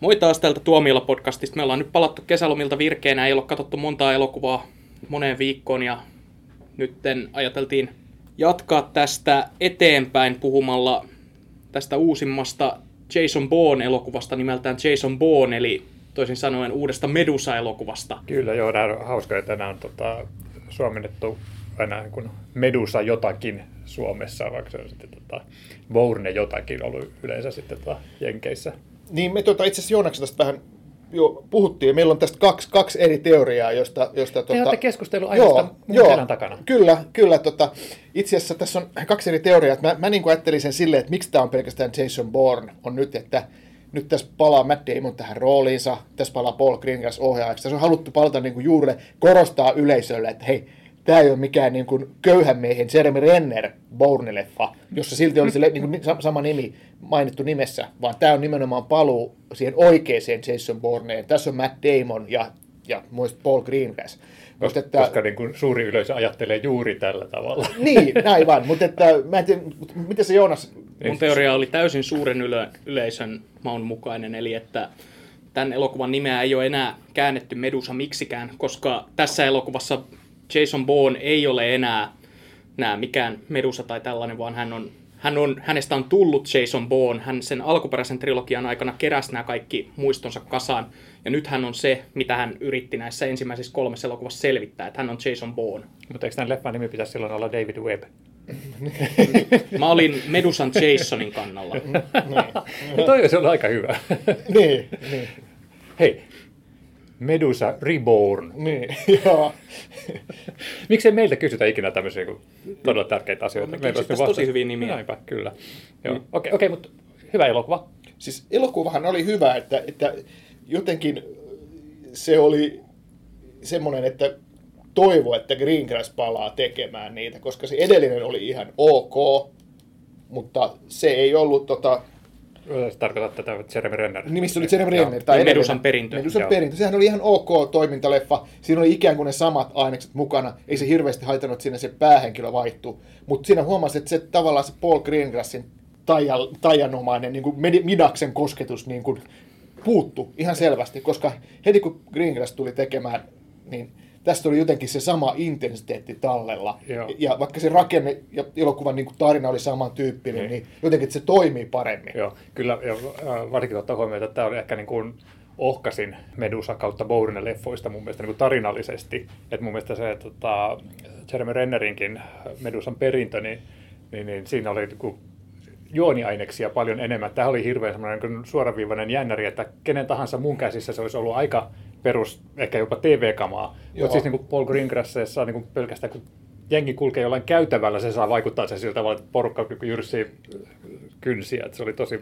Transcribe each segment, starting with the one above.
Moi taas täältä Tuomiolla-podcastista. Me ollaan nyt palattu kesälomilta virkeenä, ei ole katsottu montaa elokuvaa moneen viikkoon ja nytten ajateltiin jatkaa tästä eteenpäin puhumalla tästä uusimmasta Jason Bourne-elokuvasta nimeltään Jason Bourne, eli toisin sanoen uudesta Medusa-elokuvasta. Kyllä, joo, nämä on hauska, että nämä on tota, suomennettu aina niin kuin Medusa jotakin Suomessa, vaikka se on sitten tota, Bourne jotakin ollut yleensä sitten tota, Jenkeissä. Niin me tuota, itse asiassa Joonaksen tästä vähän jo puhuttiin, meillä on tästä kaksi, kaksi eri teoriaa, josta... josta Te olette keskustellut aiheesta mun selän takana. Kyllä, kyllä. Tota, itse asiassa tässä on kaksi eri teoriaa. Mä, mä niin kuin ajattelin sen silleen, että miksi tämä on pelkästään Jason Bourne on nyt, että nyt tässä palaa Matt Damon tähän rooliinsa, tässä palaa Paul Greengrass ohjaajaksi. Tässä on haluttu palata niin kuin juurille, korostaa yleisölle, että hei, tämä ei ole mikään niin kuin köyhän miehen Jeremy Renner Bourne-leffa, jossa silti oli se niin kuin sama nimi mainittu nimessä, vaan tämä on nimenomaan paluu siihen oikeaan Jason Bourneen. Tässä on Matt Damon ja, ja muista Paul Greengrass. Koska, että, koska niin kuin suuri yleisö ajattelee juuri tällä tavalla. Niin, näin vaan. Mutta että, mä en tiedä, miten se Joonas... Mun teoria oli täysin suuren yle, yleisön maun mukainen, eli että tämän elokuvan nimeä ei ole enää käännetty Medusa miksikään, koska tässä elokuvassa Jason Bourne ei ole enää nää mikään Medusa tai tällainen, vaan hän on, hän on, hänestä on tullut Jason Bourne. Hän sen alkuperäisen trilogian aikana keräsi nämä kaikki muistonsa kasaan. Ja nyt hän on se, mitä hän yritti näissä ensimmäisissä kolmessa elokuvassa selvittää, että hän on Jason Bourne. Mutta eikö tämän leffan nimi pitäisi silloin olla David Webb? Mä olin Medusan Jasonin kannalla. no toi olisi ollut aika hyvä. niin, niin. Hei, Medusa Reborn. Niin, joo. Miksei meiltä kysytä ikinä tämmöisiä niin todella tärkeitä asioita? Me Meillä olisi tosi hyviä nimiä. Näinpä, kyllä. Joo. Mm. Okei, okay, okay, mutta hyvä elokuva. Siis elokuvahan oli hyvä, että, että jotenkin se oli semmoinen, että toivo, että Greengrass palaa tekemään niitä, koska se edellinen oli ihan ok, mutta se ei ollut tota, se tarkoittaa tätä Jeremy Renner. Nimissä oli Jeremy Renner. Tai Medusan perintö. Medusan Joo. perintö. Sehän oli ihan ok toimintaleffa. Siinä oli ikään kuin ne samat ainekset mukana. Ei se hirveästi haitannut, että siinä se päähenkilö vaihtui. Mutta siinä huomasi, että se tavallaan se Paul Greengrassin taianomainen niin kuin Midaksen kosketus niin kuin puuttu ihan selvästi, koska heti kun Greengrass tuli tekemään, niin tästä oli jotenkin se sama intensiteetti tallella. Joo. Ja vaikka se rakenne ja elokuvan niin kuin tarina oli samantyyppinen, niin. niin jotenkin se toimii paremmin. Joo, kyllä, ja varsinkin ottaa huomioon, että tämä oli ehkä niin kuin ohkasin Medusa kautta Bourne leffoista mun mielestä niin kuin tarinallisesti. Että mun mielestä se, että tota, Jeremy Rennerinkin Medusan perintö, niin, niin, niin siinä oli niin kuin juoniaineksia paljon enemmän. Tämä oli hirveän semmoinen niin suoraviivainen jännäri, että kenen tahansa mun käsissä se olisi ollut aika perus, ehkä jopa TV-kamaa. Mutta siis niin kuin Paul Greengrassissa niin kuin pelkästään kun jengi kulkee jollain käytävällä, se saa vaikuttaa sen siltä tavalla, että porukka jyrssii kynsiä. Että se oli tosi...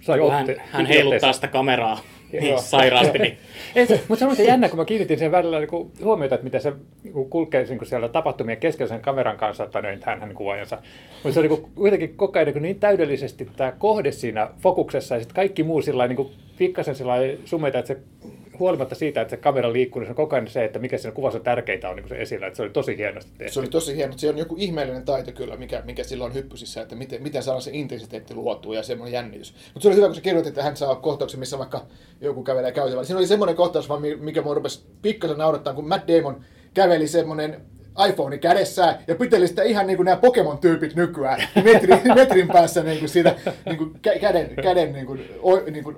Sai hän, hän heiluttaa sitä kameraa niin sairaasti. Niin. Mutta se on se jännä, kun mä kiinnitin sen välillä niin huomiota, että miten se niin kulkee niin siellä tapahtumien keskellä sen kameran kanssa, että noin hän, hän kuvaajansa. Mutta se on niin kuitenkin koko ajan niin, niin täydellisesti tämä kohde siinä fokuksessa ja sitten kaikki muu sillä niin pikkasen sillä sumeita, että se huolimatta siitä, että se kamera liikkuu, niin se on koko ajan se, että mikä siinä kuvassa tärkeintä on niin se esillä. Että se oli tosi hienosti tehty. Se oli tosi hieno. Se on joku ihmeellinen taito kyllä, mikä, mikä sillä on hyppysissä, että miten, miten saadaan se intensiteetti luotua ja semmoinen jännitys. Mutta se oli hyvä, kun se kirjoitit, että hän saa kohtauksen, missä vaikka joku kävelee käytävällä. Siinä oli semmoinen kohtaus, mikä mua rupesi pikkasen naurattaa, kun Matt Damon käveli semmoinen iPhone kädessä ja piteli sitä ihan niin kuin nämä Pokemon-tyypit nykyään metrin, metrin päässä niin kuin siitä niin kuin käden, käden niin kuin, niin kuin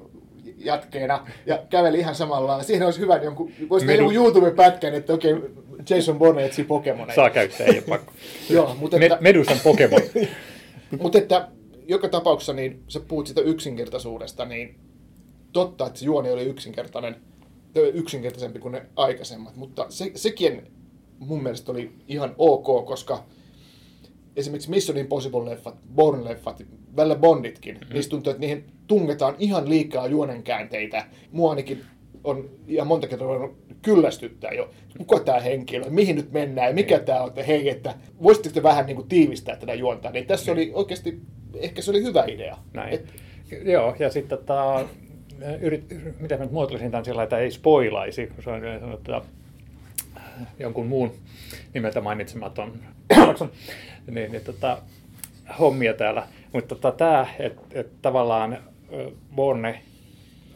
jatkeena ja käveli ihan samalla. Siihen olisi hyvä jonkun, voisi tehdä jonkun YouTube-pätkän, että okei, okay, Jason Bourne etsii Pokemoneja. Saa käyttää, ei pakko. Joo, mutta että, Medusan Pokemon. mutta että joka tapauksessa niin sä puhut sitä yksinkertaisuudesta, niin totta, että se juoni oli yksinkertainen, yksinkertaisempi kuin ne aikaisemmat, mutta se, sekin mun mielestä oli ihan ok, koska esimerkiksi Mission Impossible-leffat, Bourne-leffat, välillä Bonditkin, mm-hmm. niistä tuntuu, että niihin tungetaan ihan liikaa juonenkäänteitä. Mua ainakin on ihan monta kertaa voinut kyllästyttää jo. Kuka tämä henkilö, mihin nyt mennään ja mikä tämä on, että hei, että voisitteko vähän niin kuin tiivistää tätä juonta. Niin tässä mm. oli oikeasti, ehkä se oli hyvä idea. Näin. Et, Joo, ja sitten tota, yrit, miten mä nyt muotoilisin tämän sillä että ei spoilaisi, kun se on sanottu, jonkun muun nimeltä mainitsematon niin, niin tota, hommia täällä. Mutta tota, tämä, että et tavallaan Borne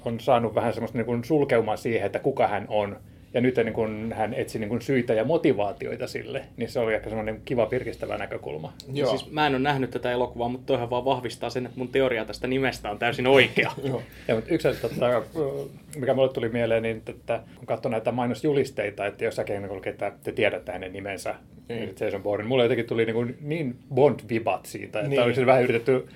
on saanut vähän semmoista niin kuin sulkeumaa siihen, että kuka hän on. Ja nyt niin kun hän etsi niin kun syitä ja motivaatioita sille, niin se oli ehkä semmoinen kiva pirkistävä näkökulma. Joo. Siis mä en ole nähnyt tätä elokuvaa, mutta toihan vaan vahvistaa sen, että mun teoria tästä nimestä on täysin oikea. Joo. Ja, mutta yksi, tota, mikä mulle tuli mieleen, niin että kun katsoi näitä mainosjulisteita, että jossakin niin että te tiedätte hänen nimensä, niin. Jason Bourne, mulle jotenkin tuli niin, niin Bond-vibat siitä, että niin. olisi vähän yritetty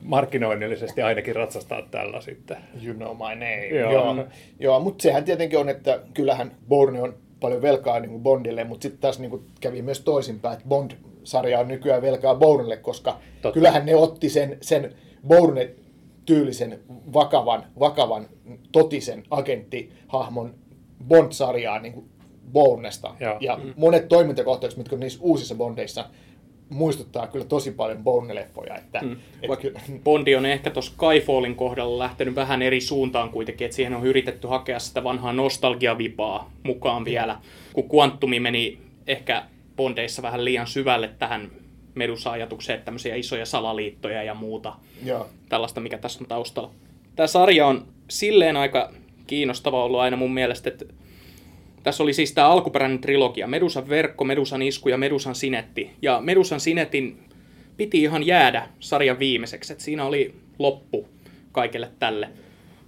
markkinoinnillisesti ainakin ratsastaa tällä sitten. You know my name. Joo, Joo, Joo mutta sehän tietenkin on, että kyllähän Bourne on paljon velkaa niin kuin Bondille, mutta sitten taas niin kuin kävi myös toisinpäin, että Bond-sarja on nykyään velkaa Bournelle, koska Totta. kyllähän ne otti sen, sen Bourne tyylisen vakavan, vakavan totisen agenttihahmon Bond-sarjaa niin kuin Bournesta. Ja, ja mm. monet toimintakohtaukset, mitkä on niissä uusissa Bondeissa, muistuttaa kyllä tosi paljon Bond-leffoja. Että, mm. et kyllä... Bondi on ehkä tuossa Skyfallin kohdalla lähtenyt vähän eri suuntaan kuitenkin, että siihen on yritetty hakea sitä vanhaa nostalgiavipaa mukaan vielä, kun Quantumi meni ehkä Bondeissa vähän liian syvälle tähän Medusa-ajatukseen, että tämmöisiä isoja salaliittoja ja muuta. Joo. Tällaista, mikä tässä on taustalla. Tämä sarja on silleen aika kiinnostava ollut aina mun mielestä, että tässä oli siis tämä alkuperäinen trilogia, Medusan verkko, Medusan isku ja Medusan sinetti. Ja Medusan sinetin piti ihan jäädä sarjan viimeiseksi, että siinä oli loppu kaikelle tälle.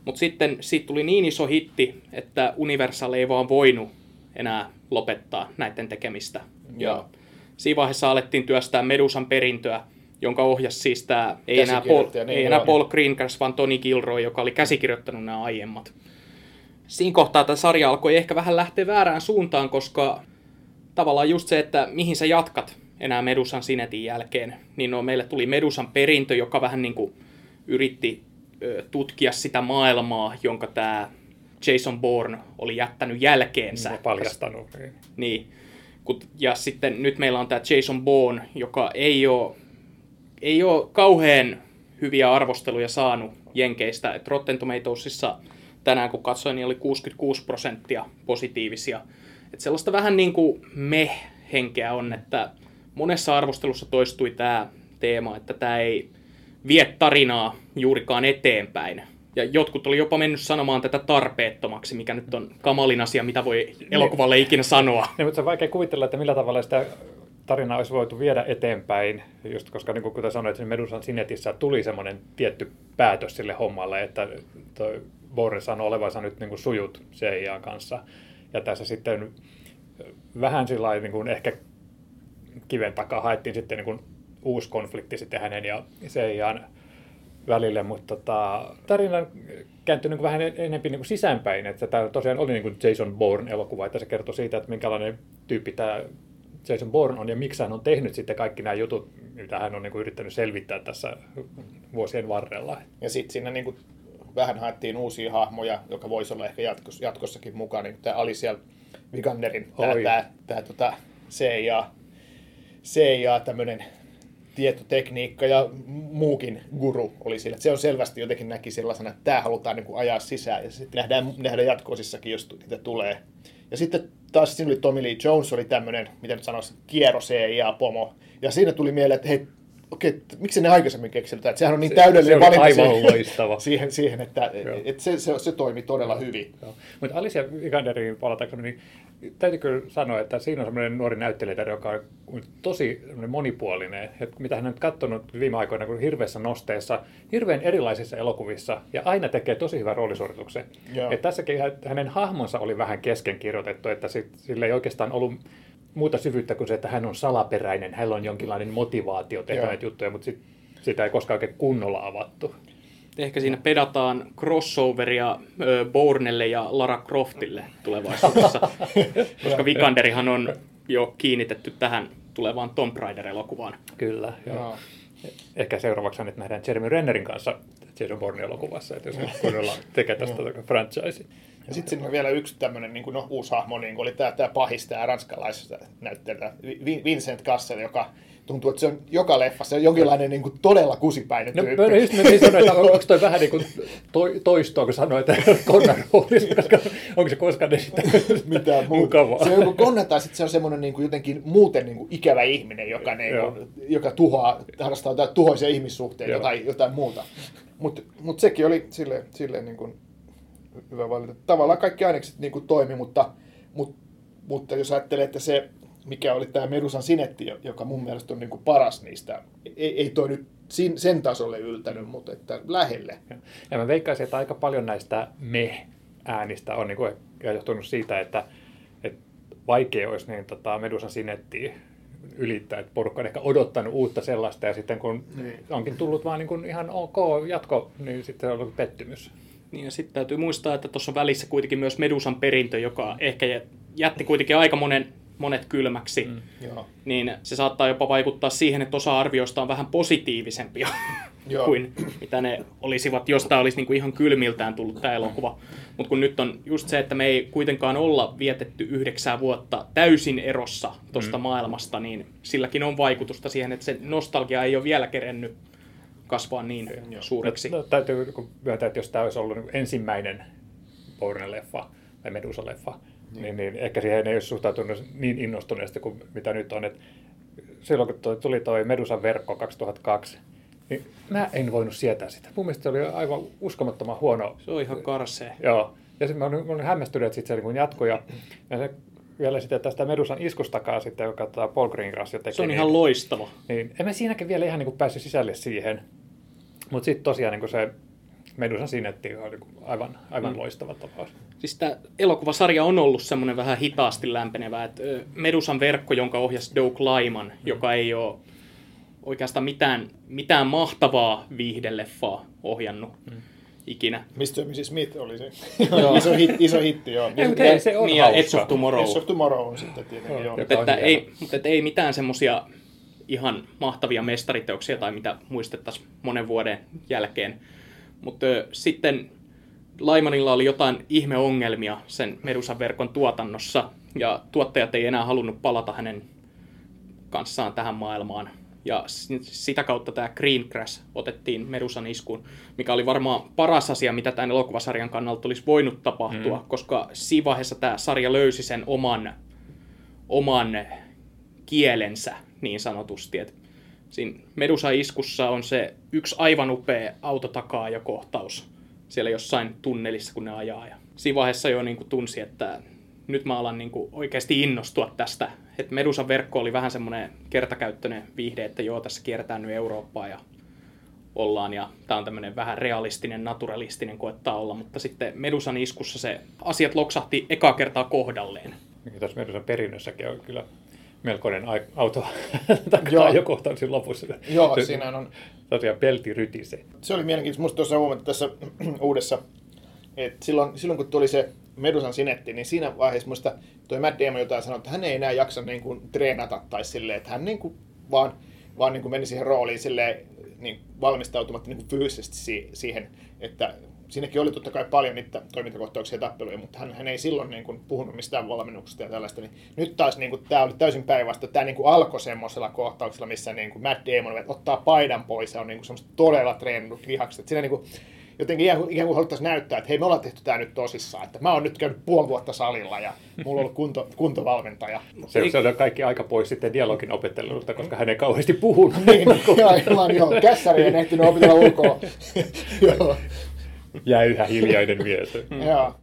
Mutta sitten siitä tuli niin iso hitti, että Universal ei vaan voinut enää lopettaa näiden tekemistä. Ja, ja siinä vaiheessa alettiin työstää Medusan perintöä, jonka ohjasi siis tämä, ei enää Paul, niin ei enää Paul Greengrass, vaan Tony Gilroy, joka oli käsikirjoittanut nämä aiemmat siinä kohtaa tämä sarja alkoi ehkä vähän lähteä väärään suuntaan, koska tavallaan just se, että mihin sä jatkat enää Medusan Sinetin jälkeen, niin no, meille tuli Medusan perintö, joka vähän niin kuin yritti ö, tutkia sitä maailmaa, jonka tämä Jason Bourne oli jättänyt jälkeensä. Ja paljastanut. Niin. Ja sitten nyt meillä on tämä Jason Bourne, joka ei ole, ei ole kauhean hyviä arvosteluja saanut Jenkeistä. Et Rotten Tomatoesissa tänään kun katsoin, niin oli 66 prosenttia positiivisia. Että sellaista vähän niin kuin me-henkeä on, että monessa arvostelussa toistui tämä teema, että tämä ei vie tarinaa juurikaan eteenpäin. Ja jotkut oli jopa mennyt sanomaan tätä tarpeettomaksi, mikä nyt on kamalin asia, mitä voi elokuvalle niin. ikinä sanoa. Niin, mutta se on vaikea kuvitella, että millä tavalla sitä tarinaa olisi voitu viedä eteenpäin, just koska niin kuin kuten sanoit, niin Medusan Sinetissä tuli semmoinen tietty päätös sille hommalle, että toi Boris sanoi olevansa nyt niin kuin sujut CIA kanssa. Ja tässä sitten vähän sillä niin kuin ehkä kiven takaa haettiin sitten niin kuin uusi konflikti sitten hänen ja CIAn välille, mutta tota, tarina kääntyi niin vähän enemmän niin sisäänpäin, että tämä tosiaan oli niin kuin Jason Bourne-elokuva, että se kertoo siitä, että minkälainen tyyppi tämä Jason Bourne on ja miksi hän on tehnyt sitten kaikki nämä jutut, mitä hän on niin kuin yrittänyt selvittää tässä vuosien varrella. Ja sitten siinä niin kuin vähän haettiin uusia hahmoja, joka voisi olla ehkä jatkos, jatkossakin mukana. Niin tämä Alicia Viganderin, tämä, tämä, tämä tota CIA, CIA tämmöinen tietotekniikka ja muukin guru oli sillä. Se on selvästi jotenkin näki sellaisena, että tämä halutaan niin kuin ajaa sisään ja sitten nähdään, nähdään jatkoisissakin, jos niitä tulee. Ja sitten taas siinä oli Tommy Lee Jones, oli tämmöinen, miten nyt sanoisi, kierro CIA-pomo. Ja siinä tuli mieleen, että hei, okei, okay, miksi ne aikaisemmin keksivät että sehän on niin täydellinen se valinta aivan loistava. siihen, siihen, että et se, se, se, toimi todella Joo. hyvin. Mutta Alicia Vikanderiin palatakseni, niin täytyy kyllä sanoa, että siinä on semmoinen nuori näyttelijä, joka on tosi monipuolinen. Että mitä hän on katsonut viime aikoina kun hirveässä nosteessa, hirveän erilaisissa elokuvissa, ja aina tekee tosi hyvän roolisuorituksen. Että tässäkin hänen hahmonsa oli vähän kesken kirjoitettu, että sille ei oikeastaan ollut muuta syvyyttä kuin se, että hän on salaperäinen, hänellä on jonkinlainen motivaatio tehdä näitä juttuja, mutta sit, sitä ei koskaan oikein kunnolla avattu. Ehkä siinä pedataan crossoveria Bournelle ja Lara Croftille tulevaisuudessa, koska Vikanderihan on jo kiinnitetty tähän tulevaan Tomb Raider-elokuvaan. Kyllä, joo. Ehkä seuraavaksi nyt nähdään Jeremy Rennerin kanssa Jason Bourne-elokuvassa, että jos kunnolla tekee tästä franchise. Ja sitten siinä on vielä yksi tämmöinen niin no, uusi hahmo, niin oli tämä, tämä pahis, tämä ranskalaisesta näyttelijä Vincent Kassel, joka tuntuu, että se on joka leffassa on jonkinlainen niin kuin, todella kusipäinen no, tyyppi. No just mä sanoin, että onko toi vähän niin kuin to, toistoa, kun sanoit, että Connan roolissa, koska onko se koskaan sitä mitään mukavaa. Se on joku Connan tai sitten se on semmoinen niin kuin, jotenkin muuten niin kuin, ikävä ihminen, joka, niin kuin, joka tuhoaa, harrastaa tuhoisia ihmissuhteita tai jotain muuta. Mutta mut sekin oli silleen, silleen niin kuin, hyvä valinta. Tavallaan kaikki ainekset niin kuin toimi, mutta, mutta, mutta jos ajattelee, että se, mikä oli tämä Medusan sinetti, joka mun mielestä on niin kuin paras niistä, ei, ei toi nyt sen tasolle yltänyt, mutta että lähelle. Ja mä veikkaisin, että aika paljon näistä me-äänistä on niin kuin johtunut siitä, että, että vaikea olisi niin tota Medusan sinettiä ylittää, että porukka on ehkä odottanut uutta sellaista ja sitten kun niin. onkin tullut vaan niin kuin ihan ok jatko, niin sitten on ollut pettymys. Niin ja sitten täytyy muistaa, että tuossa välissä kuitenkin myös Medusan perintö, joka ehkä jätti kuitenkin aika monen, monet kylmäksi, mm, joo. niin se saattaa jopa vaikuttaa siihen, että osa arvioista on vähän positiivisempia Joo. kuin mitä ne olisivat, jos tämä olisi niinku ihan kylmiltään tullut tämä elokuva. Mutta kun nyt on just se, että me ei kuitenkaan olla vietetty yhdeksää vuotta täysin erossa tuosta mm. maailmasta, niin silläkin on vaikutusta siihen, että se nostalgia ei ole vielä kerennyt kasvaa niin Joo. suureksi. No, täytyy myöntää, että jos tämä olisi ollut ensimmäinen Bourne-leffa tai Medusa-leffa, niin. Niin, niin ehkä siihen ei olisi suhtautunut niin innostuneesti kuin mitä nyt on. Et silloin kun toi, tuli tuo Medusan verkko 2002, niin mä en voinut sietää sitä. Mun mielestä se oli aivan uskomattoman huono. Se on ihan karsee. Joo. Ja sitten mä olin, mä olin hämmästynyt, että sitten se niin jatkoi. Ja, ja se vielä sitten tästä Medusan iskustakaan sitten, joka tämä Paul Greengrass jo teki. Se on niin, ihan loistava. Niin, en mä siinäkin vielä ihan niin kuin päässyt sisälle siihen. Mutta sitten tosiaan niin kuin se Medusan sinetti on niin aivan, aivan mm. loistava tapaus. Siis tämä elokuvasarja on ollut semmoinen vähän hitaasti lämpenevä. Että Medusan verkko, jonka ohjasi Doug Lyman, mm. joka ei ole oikeastaan mitään, mitään mahtavaa viihdeleffaa ohjannut mm. ikinä. Mr. Mrs. Smith oli se iso, hit, iso hitti, joo. Ei, mutta ei se on niin, Edge of Tomorrow. Edge of Tomorrow on sitten tietenkin, joo. Mutta, että ei, mutta että ei mitään semmoisia ihan mahtavia mestariteoksia tai mitä muistettaisiin monen vuoden jälkeen. Mutta sitten Laimanilla oli jotain ihmeongelmia sen Medusan verkon tuotannossa, ja tuottajat ei enää halunnut palata hänen kanssaan tähän maailmaan. Ja sitä kautta tämä Green Crash otettiin Medusan iskuun, mikä oli varmaan paras asia, mitä tämän elokuvasarjan kannalta olisi voinut tapahtua, mm. koska siinä vaiheessa tämä sarja löysi sen oman, oman kielensä niin sanotusti. Et siinä Medusa-iskussa on se yksi aivan upea autotakaaja-kohtaus siellä jossain tunnelissa, kun ne ajaa. Ja siinä vaiheessa jo niin kuin tunsi, että nyt mä alan niin kuin oikeasti innostua tästä. Että Medusan verkko oli vähän semmoinen kertakäyttöinen viihde, että joo, tässä kierretään nyt Eurooppaa ja ollaan. Ja tämä on tämmöinen vähän realistinen, naturalistinen koettaa olla, mutta sitten Medusan iskussa se asiat loksahti eka kertaa kohdalleen. Tässä Medusan perinnössäkin on kyllä melkoinen auto ajokohtaus lopussa. Joo, se, siinä on... Tosiaan pelti rytise. Se oli mielenkiintoista. Musta tuossa huomata tässä uudessa, että silloin, silloin kun tuli se Medusan sinetti, niin siinä vaiheessa musta toi Matt Damon jotain sanoi, että hän ei enää jaksa niin kuin treenata tai silleen, että hän niin kuin vaan, vaan niin kuin meni siihen rooliin silleen, niin valmistautumatta niin kuin fyysisesti siihen, että siinäkin oli totta kai paljon niitä toimintakohtauksia ja tappeluja, mutta hän, hän ei silloin niin kuin, puhunut mistään valmennuksesta ja tällaista. Niin nyt taas niin kuin, tämä oli täysin päinvastoin. Tämä niin kuin, alkoi semmoisella kohtauksella, missä niin kuin Matt Damon ottaa paidan pois ja on niin kuin, todella treenannut lihakset. Siinä niin kuin, jotenkin kuin, ikään kuin haluttaisiin näyttää, että hei me ollaan tehty tämä nyt tosissaan, että mä oon nyt käynyt puoli vuotta salilla ja mulla on ollut kunto, kuntovalmentaja. Se, se on kaikki aika pois sitten dialogin opettelulta, koska hän ei kauheasti puhunut. niin, aivan joo, kässäri ei ehtinyt opetella ulkoa. joo. Jäyhä hiljainen mies. joo.